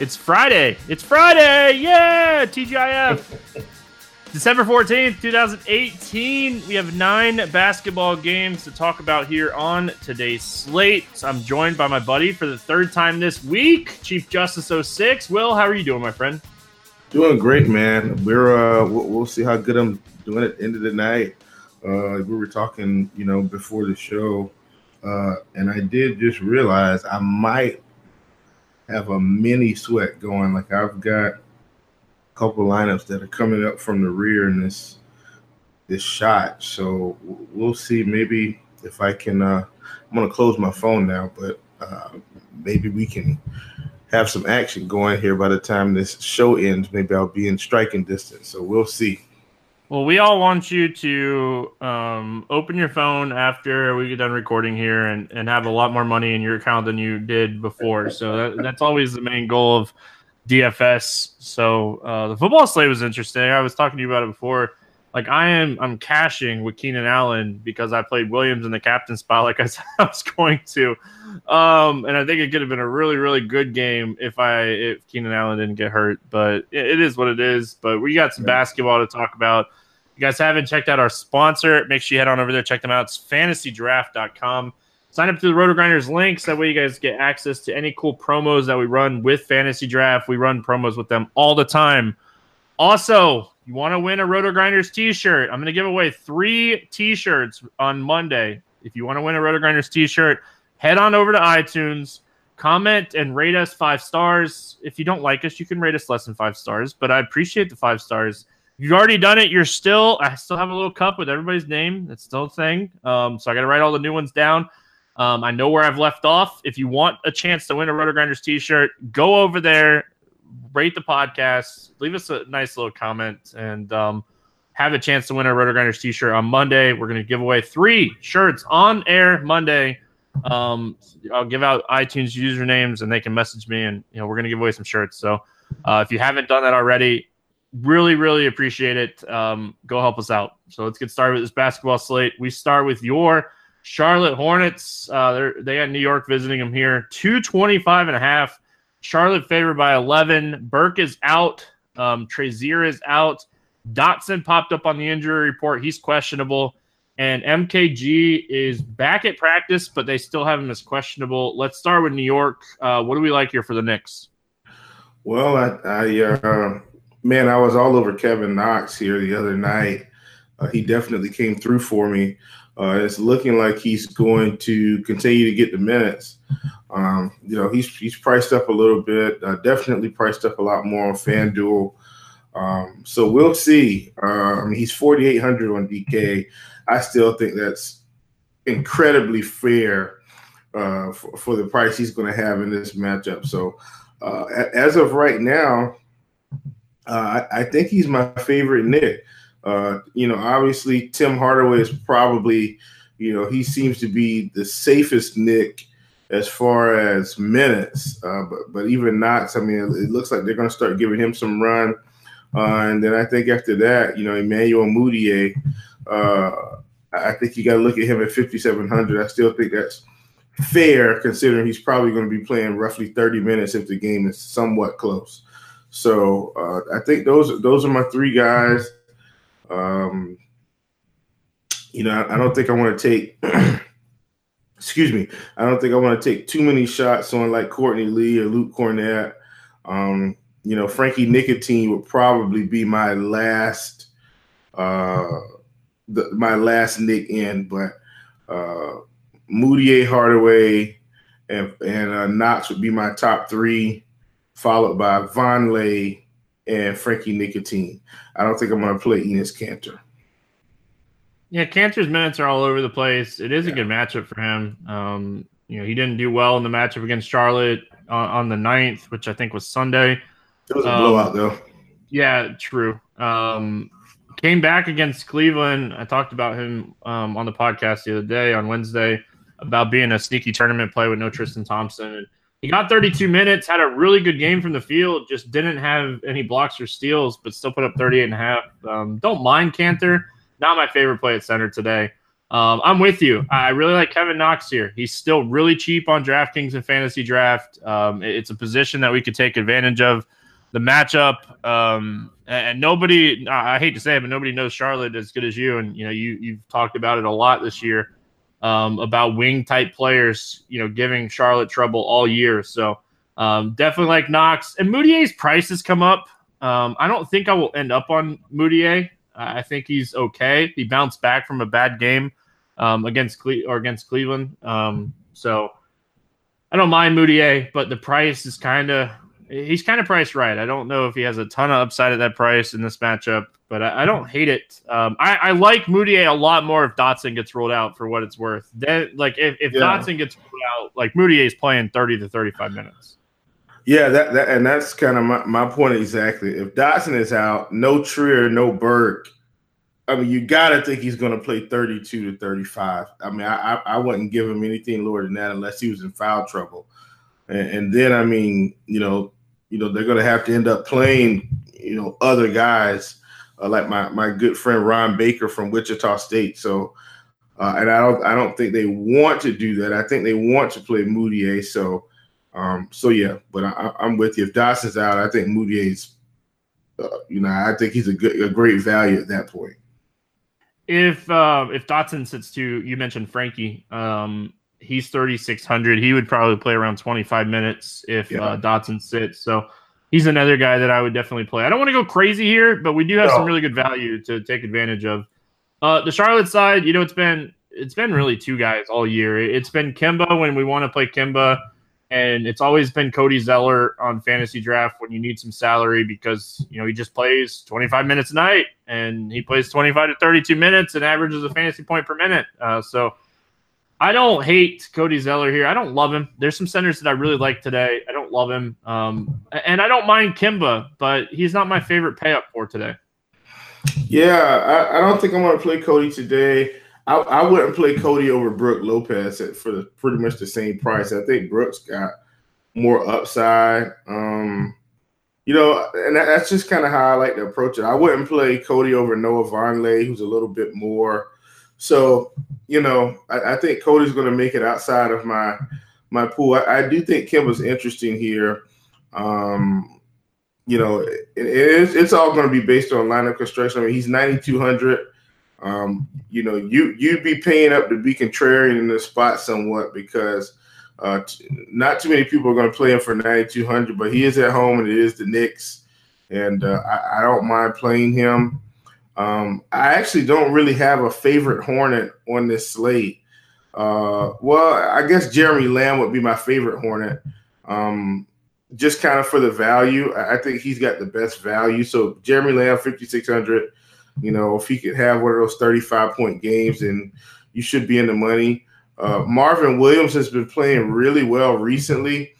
It's Friday. It's Friday. Yeah, TGIF. December 14th, 2018. We have nine basketball games to talk about here on today's slate. I'm joined by my buddy for the third time this week, Chief Justice 06. Will, how are you doing, my friend? Doing great, man. We're uh, we'll, we'll see how good I'm doing at the end of the night. Uh, we were talking, you know, before the show, uh, and I did just realize I might have a mini sweat going. Like I've got a couple lineups that are coming up from the rear in this this shot. So we'll see. Maybe if I can. Uh, I'm gonna close my phone now, but uh, maybe we can have some action going here by the time this show ends. Maybe I'll be in striking distance. So we'll see. Well, we all want you to um, open your phone after we get done recording here and, and have a lot more money in your account than you did before. So that, that's always the main goal of DFS. So uh, the football slate was interesting. I was talking to you about it before. Like I am, I'm cashing with Keenan Allen because I played Williams in the captain spot, like I said I was going to. Um, and I think it could have been a really, really good game if I if Keenan Allen didn't get hurt. But it, it is what it is. But we got some basketball to talk about you guys haven't checked out our sponsor, make sure you head on over there, check them out. It's fantasydraft.com. Sign up to the Roto Grinders links. That way, you guys get access to any cool promos that we run with Fantasy Draft. We run promos with them all the time. Also, you want to win a Roto Grinders t shirt? I'm going to give away three t shirts on Monday. If you want to win a Roto Grinders t shirt, head on over to iTunes, comment, and rate us five stars. If you don't like us, you can rate us less than five stars, but I appreciate the five stars you've already done it. You're still, I still have a little cup with everybody's name. That's still a thing. Um, so I got to write all the new ones down. Um, I know where I've left off. If you want a chance to win a Roto Grinders t shirt, go over there, rate the podcast, leave us a nice little comment, and um, have a chance to win a Roto Grinders t shirt on Monday. We're going to give away three shirts on air Monday. Um, I'll give out iTunes usernames and they can message me, and you know we're going to give away some shirts. So uh, if you haven't done that already, really, really appreciate it. Um, go help us out. So let's get started with this basketball slate. We start with your Charlotte Hornets. Uh, they got New York visiting them here. 225 and a half. Charlotte favored by 11. Burke is out. Um, Trier is out. Dotson popped up on the injury report. He's questionable. And MKG is back at practice, but they still have him as questionable. Let's start with New York. Uh, what do we like here for the Knicks? Well, I, I uh, man, I was all over Kevin Knox here the other night. Uh, he definitely came through for me. Uh, it's looking like he's going to continue to get the minutes. Um, you know, he's he's priced up a little bit. Uh, definitely priced up a lot more on FanDuel. Um, so we'll see. I mean, he's 4,800 on DK. I still think that's incredibly fair uh, for, for, the price he's going to have in this matchup. So uh, as of right now, uh, I, I, think he's my favorite Knick. Uh, you know, obviously Tim Hardaway is probably, you know, he seems to be the safest Knick as far as minutes. Uh, but but even Knox, I mean, it looks like they're going to start giving him some run. Uh, and then I think after that, you know, Emmanuel Mudiay, uh, I think you got to look at him at 5,700. I still think that's fair considering he's probably going to be playing roughly 30 minutes if the game is somewhat close. So uh, I think those those are my three guys. Um, you know, I, I don't think I want to take. excuse me. I don't think I want to take too many shots on like Courtney Lee or Luke Kornet. Um, you know, Frankie Nicotine would probably be my last, uh, the, my last Knick in, but uh, Mudiay Hardaway and and uh, Knox would be my top three followed by Vonleh and Frankie Nicotine. I don't think I'm going to play Enes Kanter. Yeah, Kanter's minutes are all over the place. It is yeah. a good matchup for him. Um, you know, he didn't do well in the matchup against Charlotte on, on, the 9th, which I think was Sunday. It was a um, blowout, though. Yeah, true. Um, came back against Cleveland. I talked about him um, on the podcast the other day on Wednesday about being a sneaky tournament play with no Tristan Thompson. And he got 32 minutes, had a really good game from the field, just didn't have any blocks or steals, but still put up 38 and a half. Um, don't mind Kanter. Not my favorite play at center today. Um, I'm with you. I really like Kevin Knox here. He's still really cheap on DraftKings and fantasy draft. Um, it's a position that we could take advantage of. The matchup, um, and nobody, I hate to say it, but nobody knows Charlotte as good as you. And, you know, you, you've talked about it a lot this year um, about wing type players, you know, giving Charlotte trouble all year. So um, definitely like Knox. And Mudiay's price has come up. Um, I don't think I will end up on Mudiay. I think he's okay. He bounced back from a bad game um, against Cle- or against Cleveland. Um, so I don't mind Mudiay, but the price is kind of he's kind of priced right. I don't know if he has a ton of upside at that price in this matchup, but I, I don't hate it. Um, I, I, like Mudiay a lot more if Dotson gets rolled out for what it's worth. Then, like if, if yeah. Dotson gets rolled out, like Mudiay is playing thirty to thirty five minutes. Yeah, that, that and that's kind of my, my point exactly. If Dotson is out, no Trier, no Burke, I mean, you got to think he's going to play 32 to 35. I mean, I, I, wouldn't give him anything lower than that unless he was in foul trouble. And, then, I mean, you know, you know, they're going to have to end up playing, you know, other guys uh, like my my good friend Ron Baker from Wichita State. So, uh, and I don't I don't think they want to do that. I think they want to play Mudiay. So, um, so yeah. But I, am with you. If Dotson's out, I think Mudiay's, uh, you know, I think he's a good a great value at that point. If uh, if Dotson sits too, you mentioned Frankie, um, he's thirty six hundred. He would probably play around twenty five minutes if yeah. uh, Dotson sits. So he's another guy that I would definitely play. I don't want to go crazy here, but we do have no. some really good value to take advantage of. Uh, the Charlotte side, you know, it's been it's been really two guys all year. It's been Kemba when we want to play Kemba, and it's always been Cody Zeller on fantasy draft when you need some salary because you know he just plays 25 minutes a night and he plays 25 to 32 minutes and averages a fantasy point per minute. Uh, so I don't hate Cody Zeller here. I don't love him. There's some centers that I really like today. I don't love him. Um, and I don't mind Kemba, but he's not my favorite pay up for today. Yeah, I, I don't think I'm going to play Cody today. I, I, wouldn't play Cody over Brook Lopez at, for the, pretty much the same price. I think Brooks got more upside. Um, you know, and that's just kind of how I like to approach it. I wouldn't play Cody over Noah Vonleh, who's a little bit more – so, you know, I, I think Cody's going to make it outside of my my pool. I, I do think Kemba's interesting here. Um, you know, it, it's, it's all going to be based on lineup construction. I mean, he's 9,200. Um, you know, you you'd be paying up to be contrarian in this spot somewhat because uh, t- not too many people are going to play him for 9,200, but he is at home and it is the Knicks, and uh, I, I, don't mind playing him. Um, I actually don't really have a favorite Hornet on this slate. Uh, well, I guess Jeremy Lamb would be my favorite Hornet. Um, just kind of for the value. I think he's got the best value. So Jeremy Lamb, 5,600. You know, if he could have one of those 35 point games, and you should be in the money. Uh, Marvin Williams has been playing really well recently,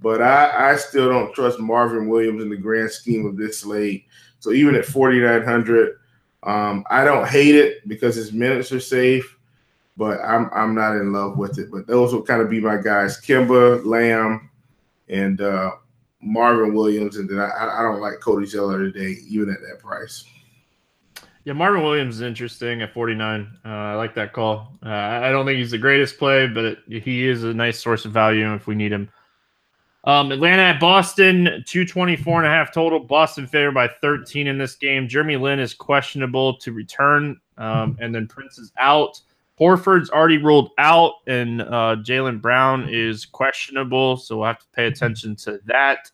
but I, I still don't trust Marvin Williams in the grand scheme of this slate. So even at 4,900, um, I don't hate it because his minutes are safe, but I'm I'm not in love with it. But those will kind of be my guys: Kemba, Lamb, and uh, Marvin Williams. And then I, I don't like Cody Zeller today, even at that price. Yeah, Marvin Williams is interesting at 49. Uh, I like that call. Uh, I don't think he's the greatest play, but he is a nice source of value if we need him. Um, Atlanta at Boston, 224 and a half total. Boston favored by 13 in this game. Jeremy Lin is questionable to return. Um, and then Prince is out. Horford's already ruled out, and uh, Jaylen Brown is questionable. So we'll have to pay attention to that.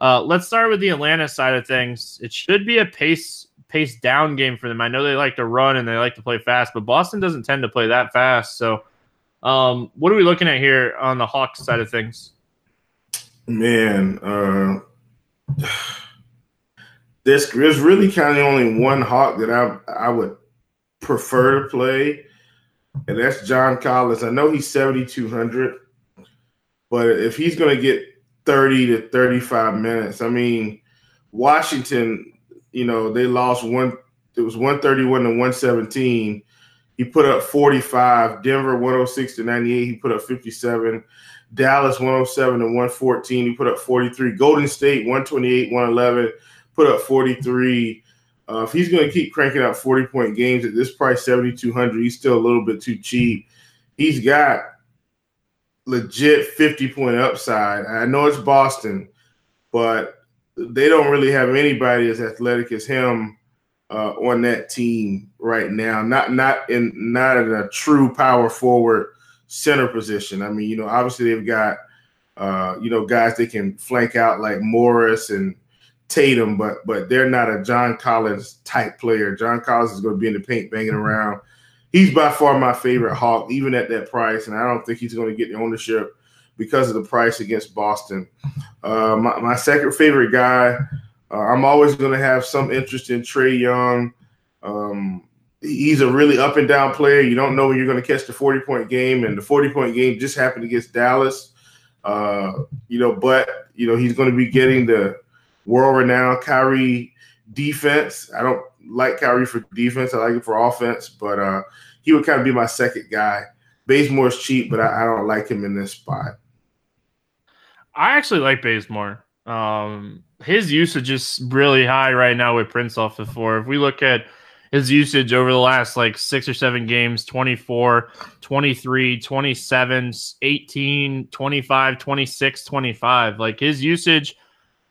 Uh, let's start with the Atlanta side of things. It should be a pace pace down game for them. I know they like to run and they like to play fast, but Boston doesn't tend to play that fast. So, um, what are we looking at here on the Hawks side of things? Man, uh, there's there's really kind of only one hawk that I I would prefer to play, and that's John Collins. I know he's seventy two hundred, but if he's going to get thirty to thirty five minutes, I mean, Washington you know, they lost one. It was 131 to 117. He put up 45. Denver 106 to 98. He put up 57. Dallas 107 to 114. He put up 43. Golden State 128, 111. Put up 43. Uh, if he's going to keep cranking out 40 point games at this price, 7,200, he's still a little bit too cheap. He's got legit 50 point upside. I know it's Boston, but they don't really have anybody as athletic as him uh, on that team right now. Not not in not in a true power forward center position. I mean, you know, obviously they've got uh, you know guys they can flank out like Morris and Tatum, but but they're not a John Collins type player. John Collins is going to be in the paint banging around. He's by far my favorite Hawk, even at that price, and I don't think he's going to get the ownership because of the price against Boston. Uh, my, my, second favorite guy, uh, I'm always going to have some interest in Trae Young. Um, he's a really up and down player. You don't know when you're going to catch the 40 point game, and the 40 point game just happened against Dallas. Uh, you know, but you know he's going to be getting the world renowned Kyrie defense. I don't like Kyrie for defense. I like it for offense, but uh, he would kind of be my second guy. Bazemore's cheap, but I, I don't like him in this spot. I actually like Bazemore. Um, his usage is really high right now with Prince off the floor. If we look at his usage over the last like six or seven games 24, 23, 27, 18, 25, 26, 25. Like his usage,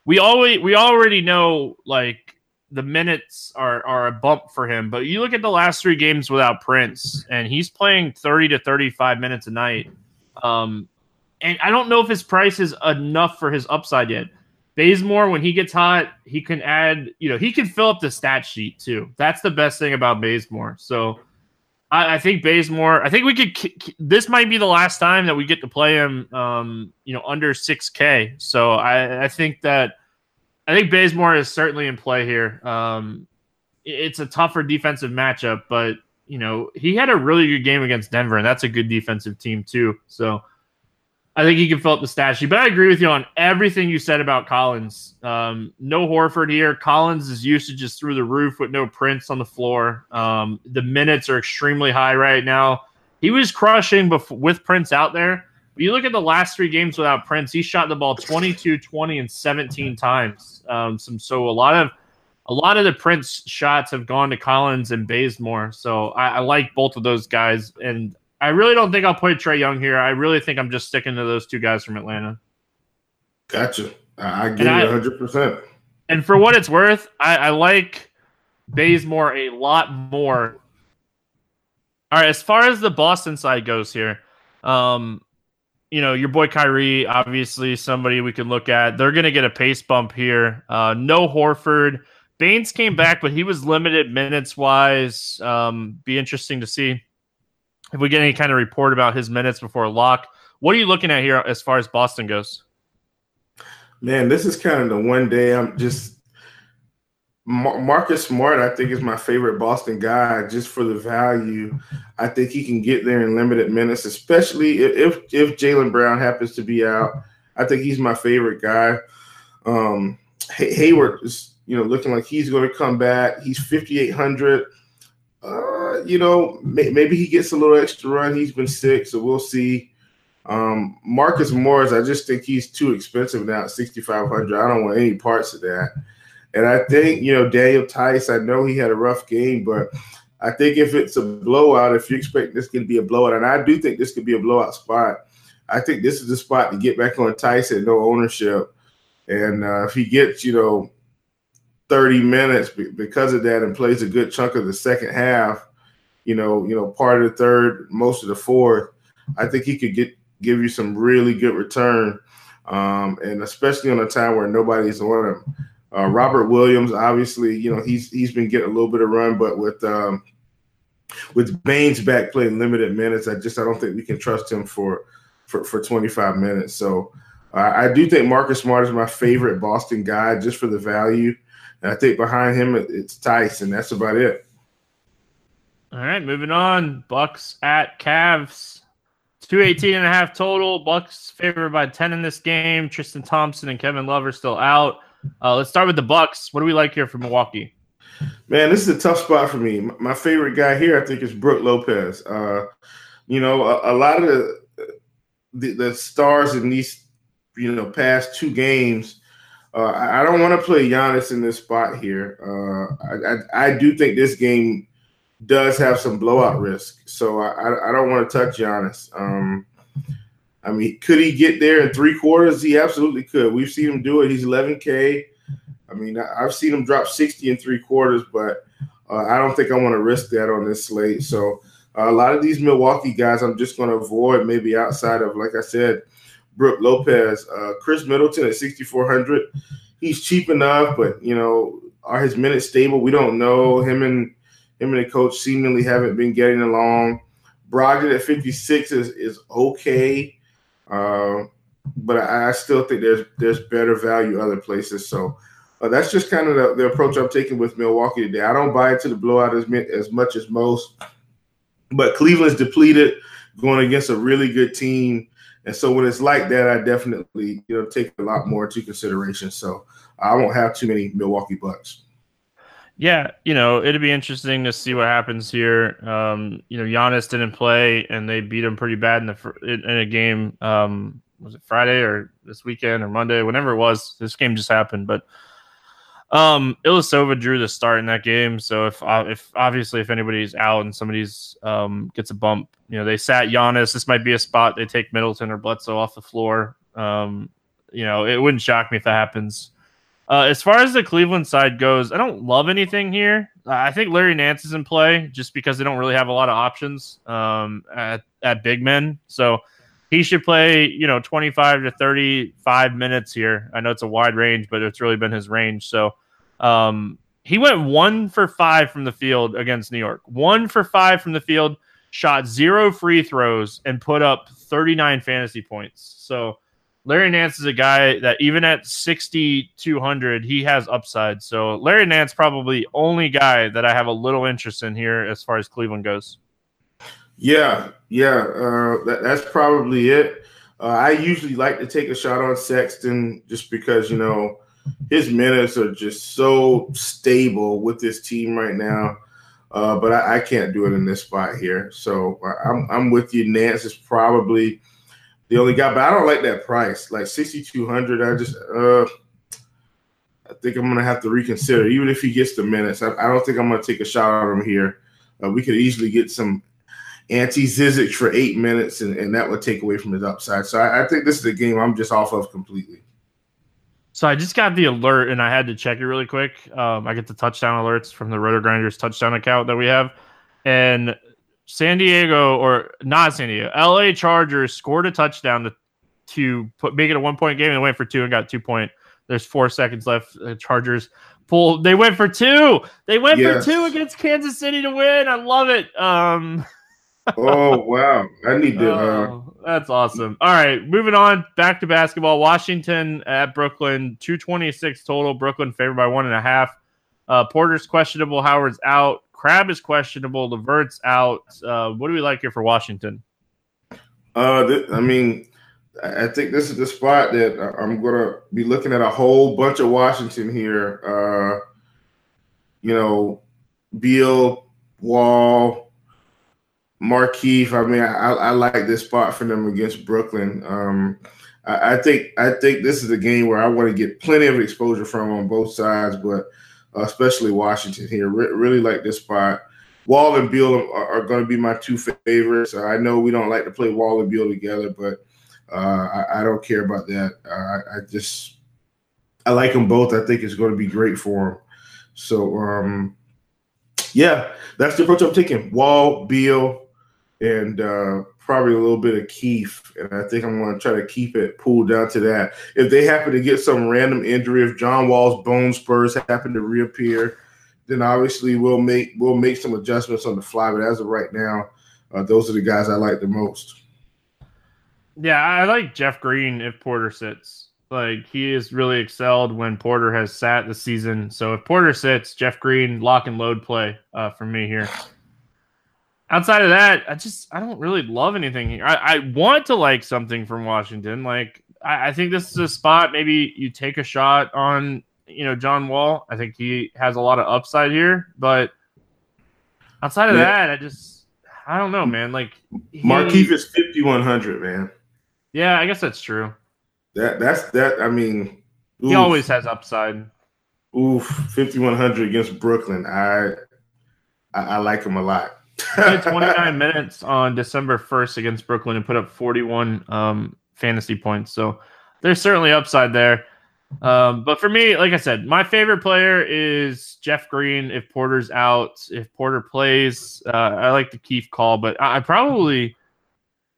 we always we already know like the minutes are are a bump for him. But you look at the last three games without Prince, and he's playing 30 to 35 minutes a night. Um, and I don't know if his price is enough for his upside yet. Bazemore, when he gets hot, he can add, you know, he can fill up the stat sheet too. That's the best thing about Bazemore. So I, I think Bazemore, I think we could, this might be the last time that we get to play him, um, you know, under 6K. So I, I think that, I think Bazemore is certainly in play here. Um, it's a tougher defensive matchup, but, you know, he had a really good game against Denver, and that's a good defensive team too. So, I think he can fill up the stat sheet. But I agree with you on everything you said about Collins. Um, no Horford here. Collins' is usage is through the roof with no Prince on the floor. Um, the minutes are extremely high right now. He was crushing before, with Prince out there. But you look at the last three games without Prince, he shot the ball 22, 20, and 17 times. Um, some, so a lot of a lot of the Prince shots have gone to Collins and Bazemore. So I, I like both of those guys. And I really don't think I'll play Trae Young here. I really think I'm just sticking to those two guys from Atlanta. Gotcha. I get and it 100. percent And for what it's worth, I, I like Bazemore a lot more. All right, as far as the Boston side goes here, um, you know, your boy Kyrie, obviously somebody we can look at. They're going to get a pace bump here. Uh, no Horford. Baynes came back, but he was limited minutes wise. Um, be interesting to see if we get any kind of report about his minutes before lock, what are you looking at here as far as Boston goes? Man, this is kind of the one day I'm just Marcus Smart. I think is my favorite Boston guy just for the value. I think he can get there in limited minutes, especially if if, if Jaylen Brown happens to be out. I think he's my favorite guy. Um, Hay- Hayward is you know looking like he's going to come back. He's 5800. Uh, you know, may, maybe he gets a little extra run. He's been sick, so we'll see. Um, Marcus Morris, I just think he's too expensive now at 6,500. I don't want any parts of that. And I think, you know, Daniel Theis, I know he had a rough game, but I think if it's a blowout, if you expect this to be a blowout, and I do think this could be a blowout spot, I think this is the spot to get back on Theis at no ownership. And uh, if he gets, you know, 30 minutes because of that and plays a good chunk of the second half, you know, you know, part of the third, most of the fourth, I think he could get give you some really good return. Um, and especially on a time where nobody's on him. Uh, Robert Williams, obviously, you know, he's he's been getting a little bit of run, but with um, with Baynes back playing limited minutes, I just I don't think we can trust him for for, for 25 minutes. So uh, I do think Marcus Smart is my favorite Boston guy just for the value. And I think behind him it's Tyson. That's about it. All right, moving on. Bucks at Cavs. 218 and a half total. Bucks favored by 10 in this game. Tristan Thompson and Kevin Love are still out. Uh, let's start with the Bucks. What do we like here for Milwaukee? Man, this is a tough spot for me. My favorite guy here, I think, is Brook Lopez. Uh, you know, a, a lot of the, the, the stars in these you know past two games. Uh, I, don't want to play Giannis in this spot here. Uh, I, I, I do think this game does have some blowout risk, so I, I don't want to touch Giannis. Um, I mean, could he get there in three quarters? He absolutely could. We've seen him do it. He's 11K. I mean, I've seen him drop 60 in three quarters, but uh, I don't think I want to risk that on this slate. So a lot of these Milwaukee guys, I'm just going to avoid. Maybe outside of, like I said, Brook Lopez, uh, Khris Middleton at 6,400. He's cheap enough, but you know, are his minutes stable? We don't know. Him and him and the coach seemingly haven't been getting along. Brogdon at 56 is is okay. Uh, but I, I, still think there's there's better value other places. So uh, that's just kind of the, the, approach I'm taking with Milwaukee today. I don't buy into the blowout as as much as most, but Cleveland's depleted, going against a really good team, and so when it's like that, I definitely you know take a lot more into consideration. So I won't have too many Milwaukee Bucks. Yeah, you know, it'd be interesting to see what happens here. Um, you know, Giannis didn't play, and they beat him pretty bad in the in a game. Um, was it Friday or this weekend or Monday, whenever it was? This game just happened, but um, Ilyasova drew the start in that game. So if uh, if obviously if anybody's out and somebody's um gets a bump, you know, they sat Giannis. This might be a spot they take Middleton or Bledsoe off the floor. Um, you know, it wouldn't shock me if that happens. Uh, as far as the Cleveland side goes, I don't love anything here. I think Larry Nance is in play just because they don't really have a lot of options um, at, at big men. So he should play, you know, 25 to 35 minutes here. I know it's a wide range, but it's really been his range. So um, he went one for five from the field against New York, one for five from the field, shot zero free throws, and put up 39 fantasy points. So Larry Nance is a guy that even at 6,200, he has upside. So Larry Nance probably only guy that I have a little interest in here as far as Cleveland goes. Yeah, yeah, uh, that, that's probably it. Uh, I usually like to take a shot on Sexton just because you know his minutes are just so stable with this team right now. Uh, but I, I, can't do it in this spot here. So I'm I'm with you. Nance is probably the only guy, but I don't like that price. Like 6,200, I just, uh, I think I'm going to have to reconsider. Even if he gets the minutes, I, I don't think I'm going to take a shot on him here. Uh, we could easily get some Ante Zizic for eight minutes, and, and that would take away from his upside. So I, I think this is a game I'm just off of completely. So I just got the alert and I had to check it really quick. Um, I get the touchdown alerts from the Roto Grinders touchdown account that we have, and San Diego or not San Diego, LA Chargers scored a touchdown to, to put make it a one point game and went for two and got two point. There's four seconds left. The Chargers pull. They went for two. They went yes. for two against Kansas City to win. I love it. Um, oh wow! I need to. Uh... Oh, that's awesome. All right, moving on back to basketball. Washington at Brooklyn, two twenty six total. Brooklyn favored by one and a half. Uh, Porter's questionable. Howard's out. Crabbe is questionable. Levert's out. Uh, what do we like here for Washington? Uh, th- I mean, I think this is the spot that I'm going to be looking at a whole bunch of Washington here. Uh, you know, Beal, Wall, Markieff. I mean, I, I, like this spot for them against Brooklyn. Um, I, I, think I think this is a game where I want to get plenty of exposure from on both sides, but uh, especially Washington here. Re- really like this spot. Wall and Beal are, are going to be my two favorites. Uh, I know we don't like to play Wall and Beal together, but uh, I, I, don't care about that. I, I, just I like them both. I think it's going to be great for them. So um, yeah, that's the approach I'm taking. Wall, Beal, and uh, probably a little bit of Kieff, and I think I'm going to try to keep it pulled down to that. If they happen to get some random injury, if John Wall's bone spurs happen to reappear, then obviously we'll make we'll make some adjustments on the fly. But as of right now, uh, those are the guys I like the most. Yeah, I like Jeff Green if Porter sits. Like he has really excelled when Porter has sat the season. So if Porter sits, Jeff Green lock and load play uh, for me here outside of that, I just I don't really love anything here. I, I want to like something from Washington. Like I, I, think this is a spot maybe you take a shot on you know, John Wall. I think he has a lot of upside here, but outside of yeah. that, I just I don't know, man. Like he, is fifty one hundred, man. Yeah, I guess that's true. That that's that. I mean, oof. he always has upside. Oof, fifty one hundred against Brooklyn. I, I, I like him a lot. Played 29 minutes on December 1st against Brooklyn and put up 41 um, fantasy points. So there's certainly upside there. Um, but for me, like I said, my favorite player is Jeff Green. If Porter's out, if Porter plays, uh, I like the Kieff call. But I, I, probably,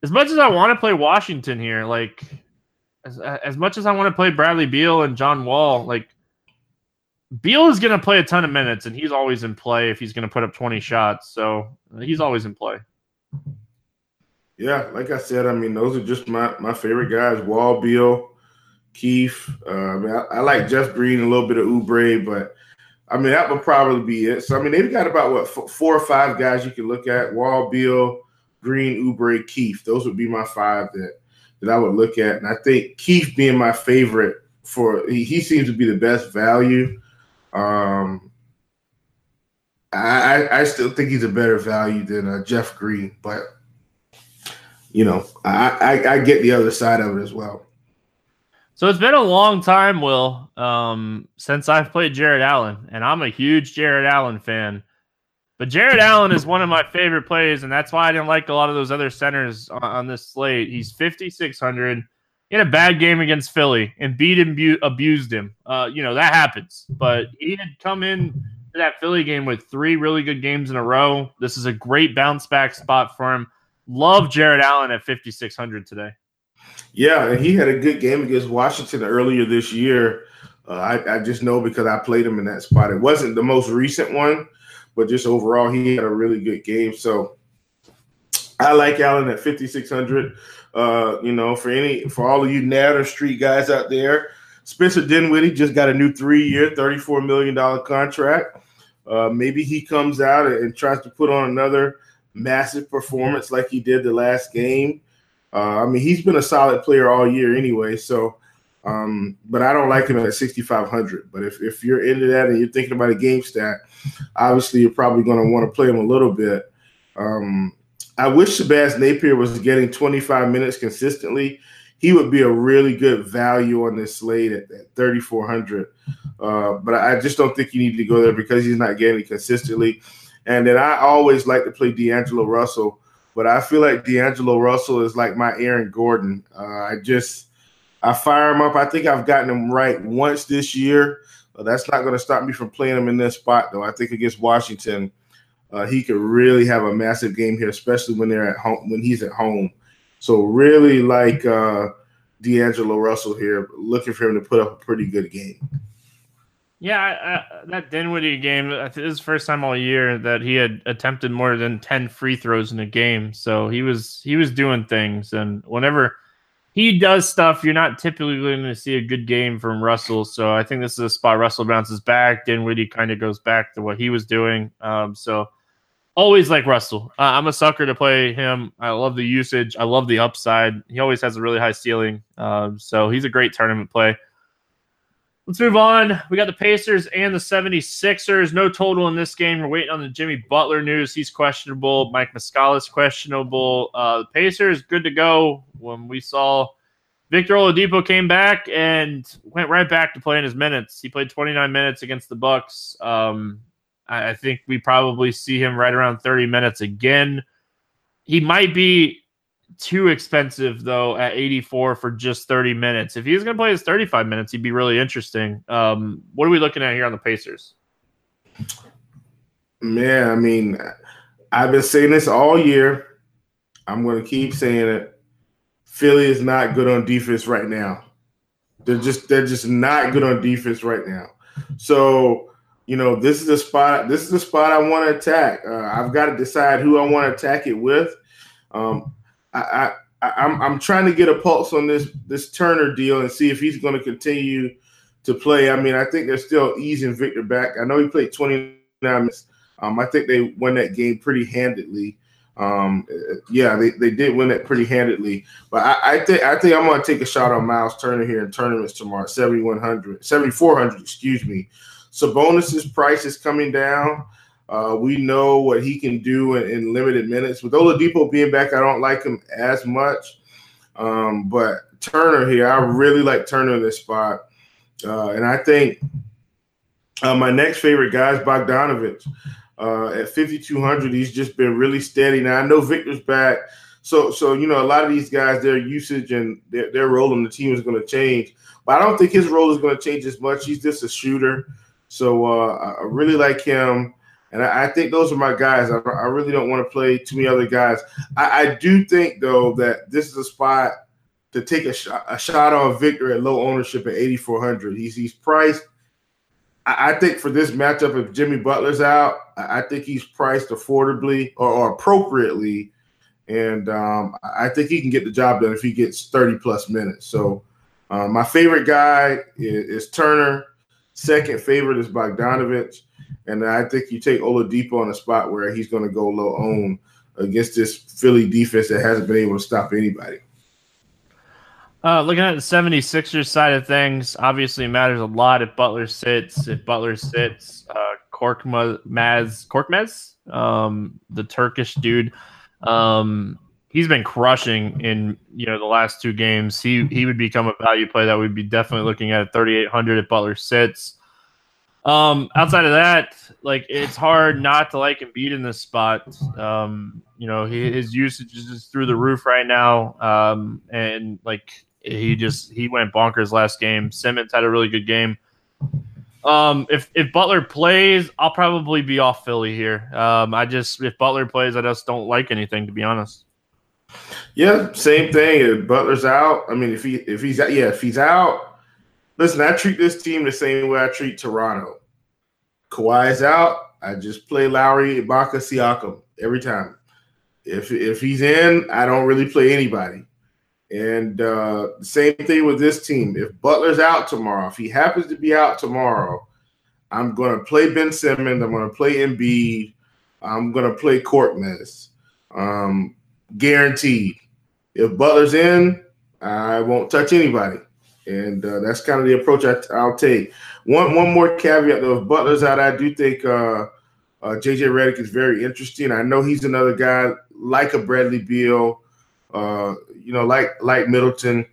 as much as I want to play Washington here, like as, as much as I want to play Bradley Beal and John Wall, like Beal is going to play a ton of minutes, and he's always in play if he's going to put up 20 shots. So he's always in play. Yeah, like I said, I mean, those are just my, my favorite guys Wall, Beal, Kieff. Uh, I, mean, I, I, like Jeff Green, a little bit of Oubre, but I mean, that would probably be it. So, I mean, they've got about what, four or five guys you can look at Wall, Beal, Green, Oubre, Kieff. Those would be my five that, that I would look at. And I think Kieff being my favorite for, he, he seems to be the best value. Um, I, I still think he's a better value than uh, Jeff Green, but you know, I, I, I get the other side of it as well. So it's been a long time, Will, um, since I've played Jarrett Allen, and I'm a huge Jarrett Allen fan. But Jarrett Allen is one of my favorite plays, and that's why I didn't like a lot of those other centers on, on this slate. He's 5,600. Had a bad game against Philly and beat him, bu- abused him. Uh, you know, that happens. But he had come in to that Philly game with three really good games in a row. This is a great bounce back spot for him. Love Jarrett Allen at 5,600 today. Yeah, and he had a good game against Washington earlier this year. Uh, I, I, just know because I played him in that spot. It wasn't the most recent one, but just overall, he had a really good game. So I like Allen at 5,600. Uh, you know, for any for all of you Natter Street guys out there, Spencer Dinwiddie just got a new three-year, $34 million contract. Uh, maybe he comes out and tries to put on another massive performance like he did the last game. Uh, I mean, he's been a solid player all year anyway. So, um, but I don't like him at 6,500. But if, if you're into that and you're thinking about a game stat, obviously you're probably going to want to play him a little bit. Um, I wish Shabazz Napier was getting 25 minutes consistently. He would be a really good value on this slate at, at 3,400. Uh, but I just don't think you need to go there because he's not getting it consistently. And then I always like to play D'Angelo Russell, but I feel like D'Angelo Russell is like my Aaron Gordon. Uh, I just I fire him up. I think I've gotten him right once this year. Uh, that's not going to stop me from playing him in this spot, though. I think against Washington – uh, he could really have a massive game here, especially when they're at home when he's at home. So really like uh, D'Angelo Russell here, looking for him to put up a pretty good game. Yeah, that Dinwiddie game. This is the first time all year that he had attempted more than ten free throws in a game. So he was he was doing things, and whenever he does stuff, you're not typically going to see a good game from Russell. So I think this is a spot Russell bounces back. Dinwiddie kind of goes back to what he was doing. Um, so always like Russell. Uh, I'm a sucker to play him. I love the usage. I love the upside. He always has a really high ceiling. Um, so he's a great tournament play. Let's move on. We got the Pacers and the 76ers. No total in this game. We're waiting on the Jimmy Butler news. He's questionable. Mike Muscala questionable. Uh, the Pacers good to go. When we saw Victor Oladipo came back and went right back to playing his minutes. He played 29 minutes against the Bucks. Um, I think we probably see him right around 30 minutes again. He might be too expensive though at 84 for just 30 minutes. If he's going to play his 35 minutes, he'd be really interesting. Um, what are we looking at here on the Pacers? Man, I mean, I've been saying this all year. I'm going to keep saying it. Philly is not good on defense right now. They're just they're just not good on defense right now. So you know, this is the spot. This is the spot I want to attack. Uh, I've got to decide who I want to attack it with. Um, I, I, I'm, I'm trying to get a pulse on this this Turner deal and see if he's going to continue to play. I mean, I think they're still easing Victor back. I know he played 29 minutes. Um, I think they won that game pretty handedly. Um, yeah, they, they did win it pretty handedly. But I, I think I think I'm going to take a shot on Miles Turner here in tournaments tomorrow, 7100, 7400, excuse me. Sabonis's price is coming down. Uh, we know what he can do in, in, limited minutes. With Oladipo being back, I don't like him as much. Um, but Turner here, I really like Turner in this spot. Uh, and I think uh, my next favorite guy is Bogdanovich. Uh, at 5,200, he's just been really steady. Now, I know Victor's back. So, so you know, a lot of these guys, their usage and their, their role in the team is going to change. But I don't think his role is going to change as much. He's just a shooter. So uh, I really like him. And I, I, think those are my guys. I, I, really don't want to play too many other guys. I, I, do think, though, that this is a spot to take a, a shot on Victor at low ownership at 8,400. He's, he's priced I think for this matchup, if Jimmy Butler's out, I think he's priced affordably or, or appropriately, and um, I think he can get the job done if he gets 30 plus minutes. So, uh, my favorite guy is, is, Turner. Second favorite is Bogdanovich, and I think you take Oladipo on a spot where he's going to go low own against this Philly defense that hasn't been able to stop anybody. Uh, looking at the 76ers side of things, obviously matters a lot if Butler sits. If Butler sits, uh, Korkmaz, um, the Turkish dude, um, he's been crushing in you know the last two games. He he would become a value play that we'd be definitely looking at at 3,800 if Butler sits. Um, outside of that, like it's hard not to like Embiid in this spot. Um, you know, he, his usage is just through the roof right now. Um, and like he just he went bonkers last game. Simmons had a really good game. Um, if if Butler plays, I'll probably be off Philly here. Um, I just if Butler plays, I just don't like anything to be honest. Yeah, same thing. If Butler's out, I mean, if he if he's yeah, if he's out, listen, I treat this team the same way I treat Toronto. Kawhi is out, I just play Lowry, Ibaka, Siakam every time. If if he's in, I don't really play anybody. And uh, same thing with this team. If Butler's out tomorrow, if he happens to be out tomorrow, I'm going to play Ben Simmons. I'm going to play Embiid. I'm going to play Korkmaz. Um, guaranteed. If Butler's in, I won't touch anybody. And uh, that's kind of the approach I, will take. One one more caveat though: if Butler's out, I do think uh, uh, JJ Redick is very interesting. I know he's another guy like a Bradley Beal uh, you know, like like Middleton,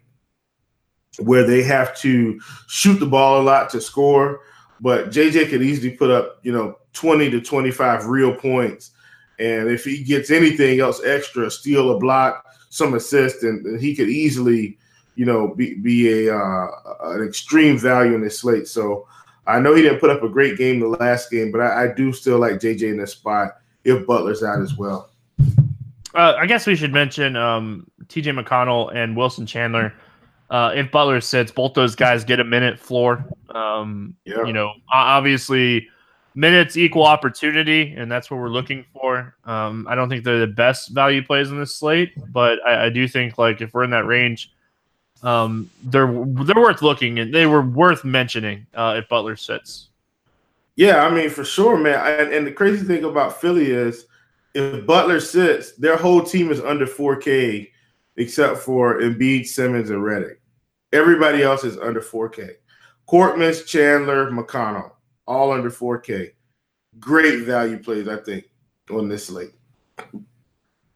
where they have to shoot the ball a lot to score. But JJ could easily put up, you know, 20 to 25 real points. And if he gets anything else extra, steal a block, some assist, and, he could easily, you know, be, be a uh, an extreme value in this slate. So I know he didn't put up a great game the last game, but I, I do still like JJ in this spot if Butler's out as well. Uh, I guess we should mention um, TJ McConnell and Wilson Chandler. Uh, if Butler sits, both those guys get a minute floor. Um, yeah. You know, obviously, minutes equal opportunity, and that's what we're looking for. Um, I don't think they're the best value plays in this slate, but I, I do think like if we're in that range, um, they're they're worth looking and they were worth mentioning uh, if Butler sits. Yeah, I mean for sure, man. And, and the crazy thing about Philly is if Butler sits, their whole team is under 4K except for Embiid, Simmons, and Redick. Everybody else is under 4K. Korkmaz, Chandler, McConnell, all under 4K. Great value plays, I think, on this slate.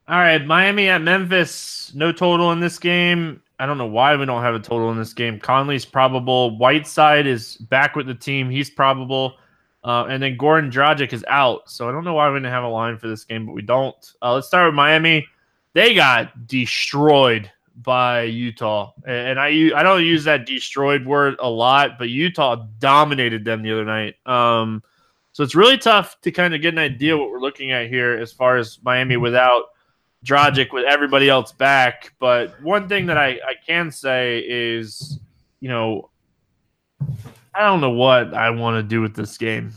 All right, Miami at Memphis. No total in this game. I don't know why we don't have a total in this game. Conley's probable. Whiteside is back with the team. He's probable. Uh, and then Goran Dragic is out. So I don't know why we didn't have a line for this game, but we don't. Uh, let's start with Miami. They got destroyed by Utah. And I I don't use that destroyed word a lot, but Utah dominated them the other night. Um, so it's really tough to kind of get an idea what we're looking at here as far as Miami without Dragic with everybody else back. But one thing that I, I can say is, you know, I don't know what I want to do with this game.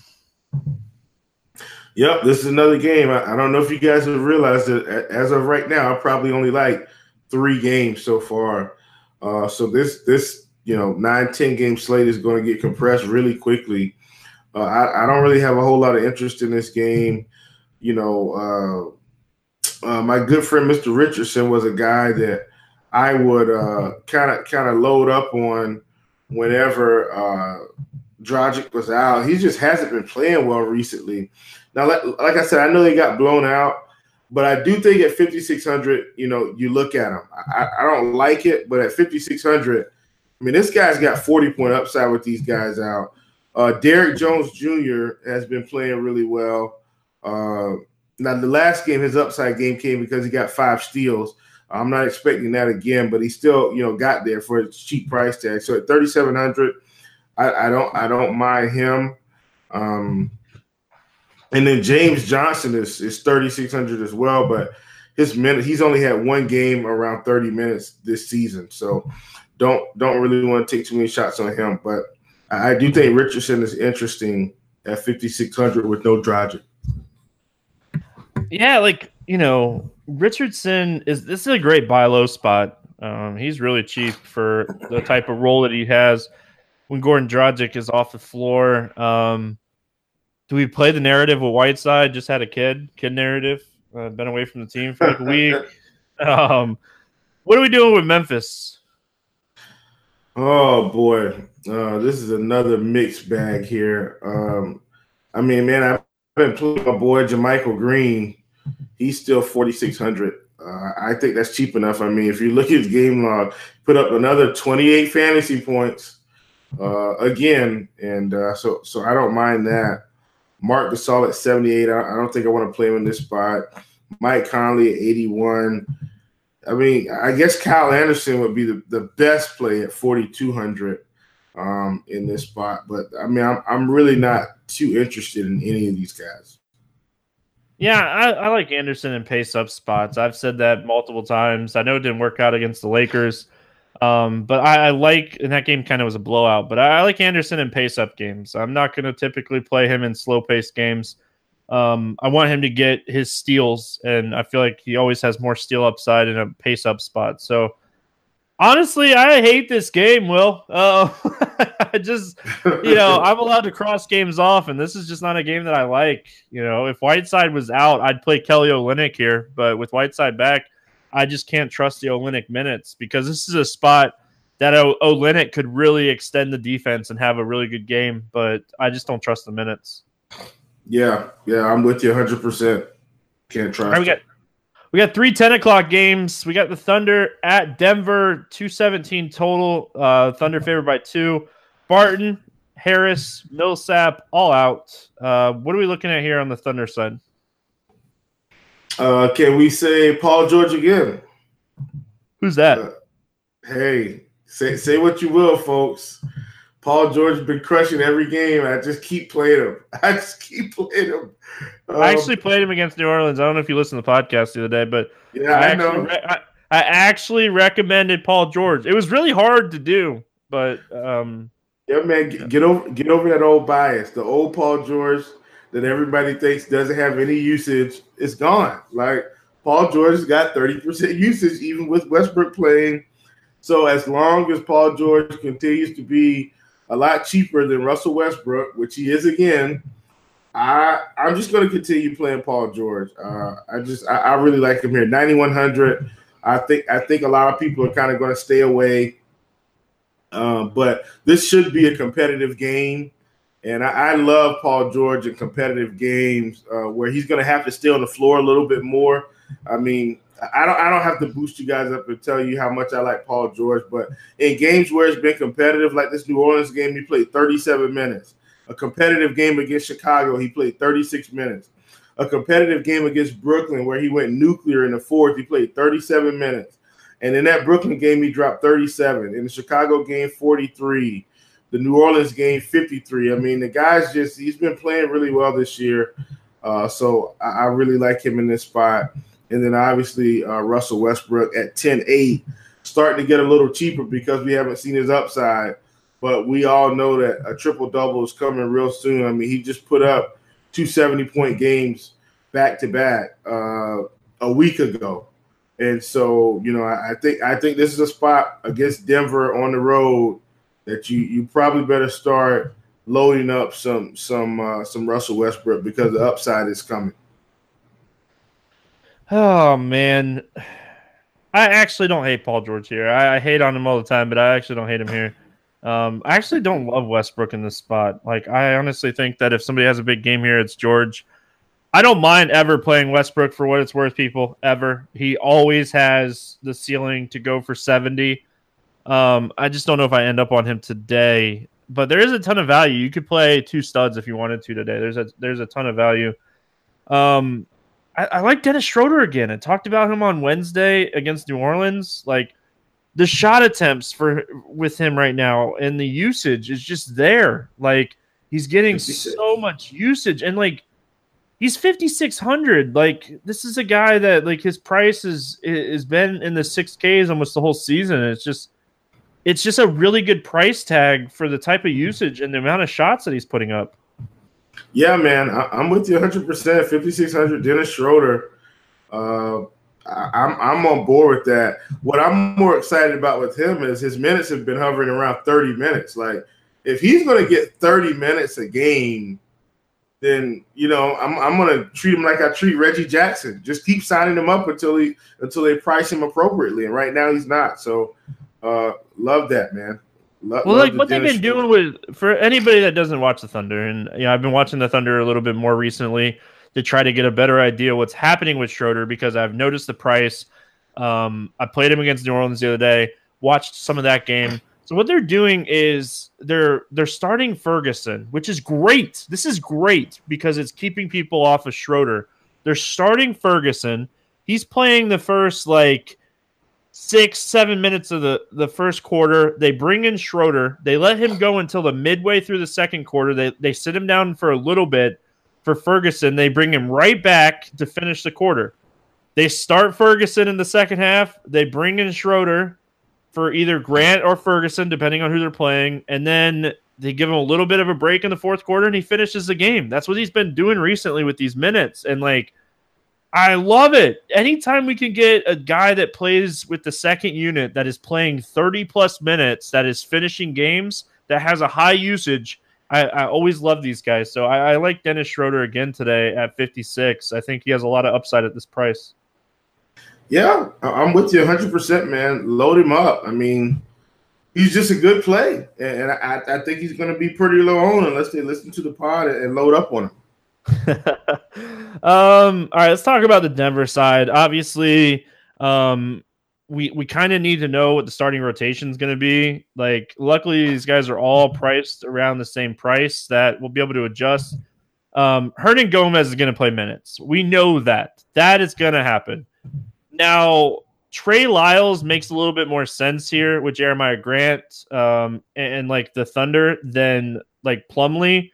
Yep, this is another game. I, I, don't know if you guys have realized that as of right now, I probably only like three games so far. Uh, so this this you know nine ten game slate is going to get compressed really quickly. Uh, I, I, don't really have a whole lot of interest in this game. You know, uh, uh, my good friend Mr. Richardson was a guy that I would kind of kind of load up on whenever uh, Dragic was out. He just hasn't been playing well recently. Now, like, like I said, I know they got blown out, but I do think at 5,600, you know, you look at him. I, I don't like it, but at 5,600, I mean, this guy's got 40 point upside with these guys out. Uh, Derrick Jones Jr. has been playing really well. Uh, now, the last game, his upside game came because he got five steals. I'm not expecting that again, but he still, you know, got there for a cheap price tag. So at 3,700, I, I don't, I don't mind him. Um, and then James Johnson is is 3,600 as well, but his minute he's only had one game around 30 minutes this season, so don't don't really want to take too many shots on him. But I do think Richardson is interesting at 5,600 with no Dragic. Yeah, like you know, Richardson is this is a great buy low spot. Um, he's really cheap for the type of role that he has when Goran Dragic is off the floor. Um, do we play the narrative with Whiteside just had a kid, kid narrative, uh, been away from the team for like a week? Um, what are we doing with Memphis? Oh boy, uh, this is another mixed bag here. Um, I mean, man, I've been playing my boy JaMychal Green he's still 4,600. Uh, I think that's cheap enough. I mean, if you look at his game log, put up another 28 fantasy points uh, again, and uh, so so I don't mind that. Marc Gasol at 78. I, I don't think I want to play him in this spot. Mike Conley at 81. I mean, I guess Kyle Anderson would be the, the best play at 4,200 um, in this spot. But I mean, I'm, I'm really not too interested in any of these guys. Yeah, I, I, like Anderson and pace up spots. I've said that multiple times. I know it didn't work out against the Lakers, um, but I, I, like, and that game kind of was a blowout, but I, I like Anderson in pace up games. I'm not going to typically play him in slow pace games. Um, I want him to get his steals, and I feel like he always has more steal upside in a pace up spot. So Honestly, I hate this game, Will. Uh, I just, you know, I'm allowed to cross games off, and this is just not a game that I like. You know, if Whiteside was out, I'd play Kelly Olynyk here, but with Whiteside back, I just can't trust the Olynyk minutes because this is a spot that o- Olynyk could really extend the defense and have a really good game, but I just don't trust the minutes. Yeah, yeah, I'm with you 100%. Can't trust. Right, we got we got three 10 o'clock games. We got the Thunder at Denver, 217 total. Uh, Thunder favored by two. Barton, Harris, Millsap, all out. Uh, what are we looking at here on the Thunder side? Uh, can we say Paul George again? Who's that? Uh, hey, say say what you will, folks. Paul George has been crushing every game. I just keep playing him. I just keep playing him. Um, I actually played him against New Orleans. I don't know if you listened to the podcast the other day, but yeah, I, I know. Re- I, I, actually recommended Paul George. It was really hard to do, but um, yeah, man, get, get over get over that old bias. The old Paul George that everybody thinks doesn't have any usage is gone. Like Paul George has got thirty percent usage, even with Westbrook playing. So as long as Paul George continues to be a lot cheaper than Russell Westbrook, which he is again. I I'm just going to continue playing Paul George. Uh, I just I, I, really like him here. 9100. I think I think a lot of people are kind of going to stay away, um, but this should be a competitive game. And I, I love Paul George in competitive games uh, where he's going to have to stay on the floor a little bit more. I mean, I don't I don't have to boost you guys up and tell you how much I like Paul George, but in games where it's been competitive, like this New Orleans game, he played 37 minutes. A competitive game against Chicago, he played 36 minutes. A competitive game against Brooklyn, where he went nuclear in the fourth, he played 37 minutes. And in that Brooklyn game, he dropped 37. In the Chicago game, 43. The New Orleans game, 53. I mean, the guy's just, he's been playing really well this year. Uh, so I, I really like him in this spot. And then obviously uh, Russell Westbrook at 10 8, starting to get a little cheaper because we haven't seen his upside. But we all know that a triple double is coming real soon. I mean, he just put up two 70 point games back to back uh, a week ago. And so, you know, I, I think I think this is a spot against Denver on the road that you you probably better start loading up some some uh, some Russell Westbrook because the upside is coming. Oh man, I actually don't hate Paul George here. I, I, hate on him all the time, but I actually don't hate him here. Um, I actually don't love Westbrook in this spot. Like, I honestly think that if somebody has a big game here, it's George. I don't mind ever playing Westbrook for what it's worth, people. Ever. He always has the ceiling to go for 70. Um, I just don't know if I end up on him today. But there is a ton of value. You could play two studs if you wanted to today. There's a there's a ton of value. Um, I, I like Dennis Schroeder again. I talked about him on Wednesday against New Orleans. Like the shot attempts for with him right now and the usage is just there. Like he's getting so much usage and like he's 5600 like this is a guy that like his price is has been in the 6ks almost the whole season it's just it's just a really good price tag for the type of usage and the amount of shots that he's putting up yeah man I, am with you 100% 5600 dennis schroeder uh, I, I'm, I'm on board with that what i'm more excited about with him is his minutes have been hovering around 30 minutes like if he's going to get 30 minutes a game then you know I'm I'm gonna treat him like I treat Reggie Jackson. Just keep signing him up until he until they price him appropriately. And right now he's not. So uh love that man. Lo- well, like the what they've been doing with for anybody that doesn't watch the Thunder, and you know I've been watching the Thunder a little bit more recently to try to get a better idea what's happening with Schroeder because I've noticed the price. Um, I played him against New Orleans the other day, watched some of that game. So what they're doing is they're they're starting Ferguson, which is great. This is great because it's keeping people off of Schroeder. They're starting Ferguson. He's playing the first like six, seven minutes of the, the first quarter. They bring in Schroeder. They let him go until the midway through the second quarter. They they sit him down for a little bit for Ferguson. They bring him right back to finish the quarter. They start Ferguson in the second half. They bring in Schroeder for either Grant or Ferguson, depending on who they're playing. And then they give him a little bit of a break in the fourth quarter and he finishes the game. That's what he's been doing recently with these minutes. And like, I love it. Anytime we can get a guy that plays with the second unit that is playing 30 plus minutes, that is finishing games, that has a high usage. I, I always love these guys. So I, I like Dennis Schroeder again today at 56. I think he has a lot of upside at this price. Yeah, I'm with you 100%, man. Load him up. I mean, he's just a good play. And I, I think he's going to be pretty low on unless they listen to the pod and load up on him. um, all right, let's talk about the Denver side. Obviously, um, we we kind of need to know what the starting rotation is going to be. Like, luckily, these guys are all priced around the same price that we'll be able to adjust. Um, Hernangomez is going to play minutes. We know that that is going to happen. Now, Trey Lyles makes a little bit more sense here with Jerami Grant um, and, and, like the Thunder than like Plumlee.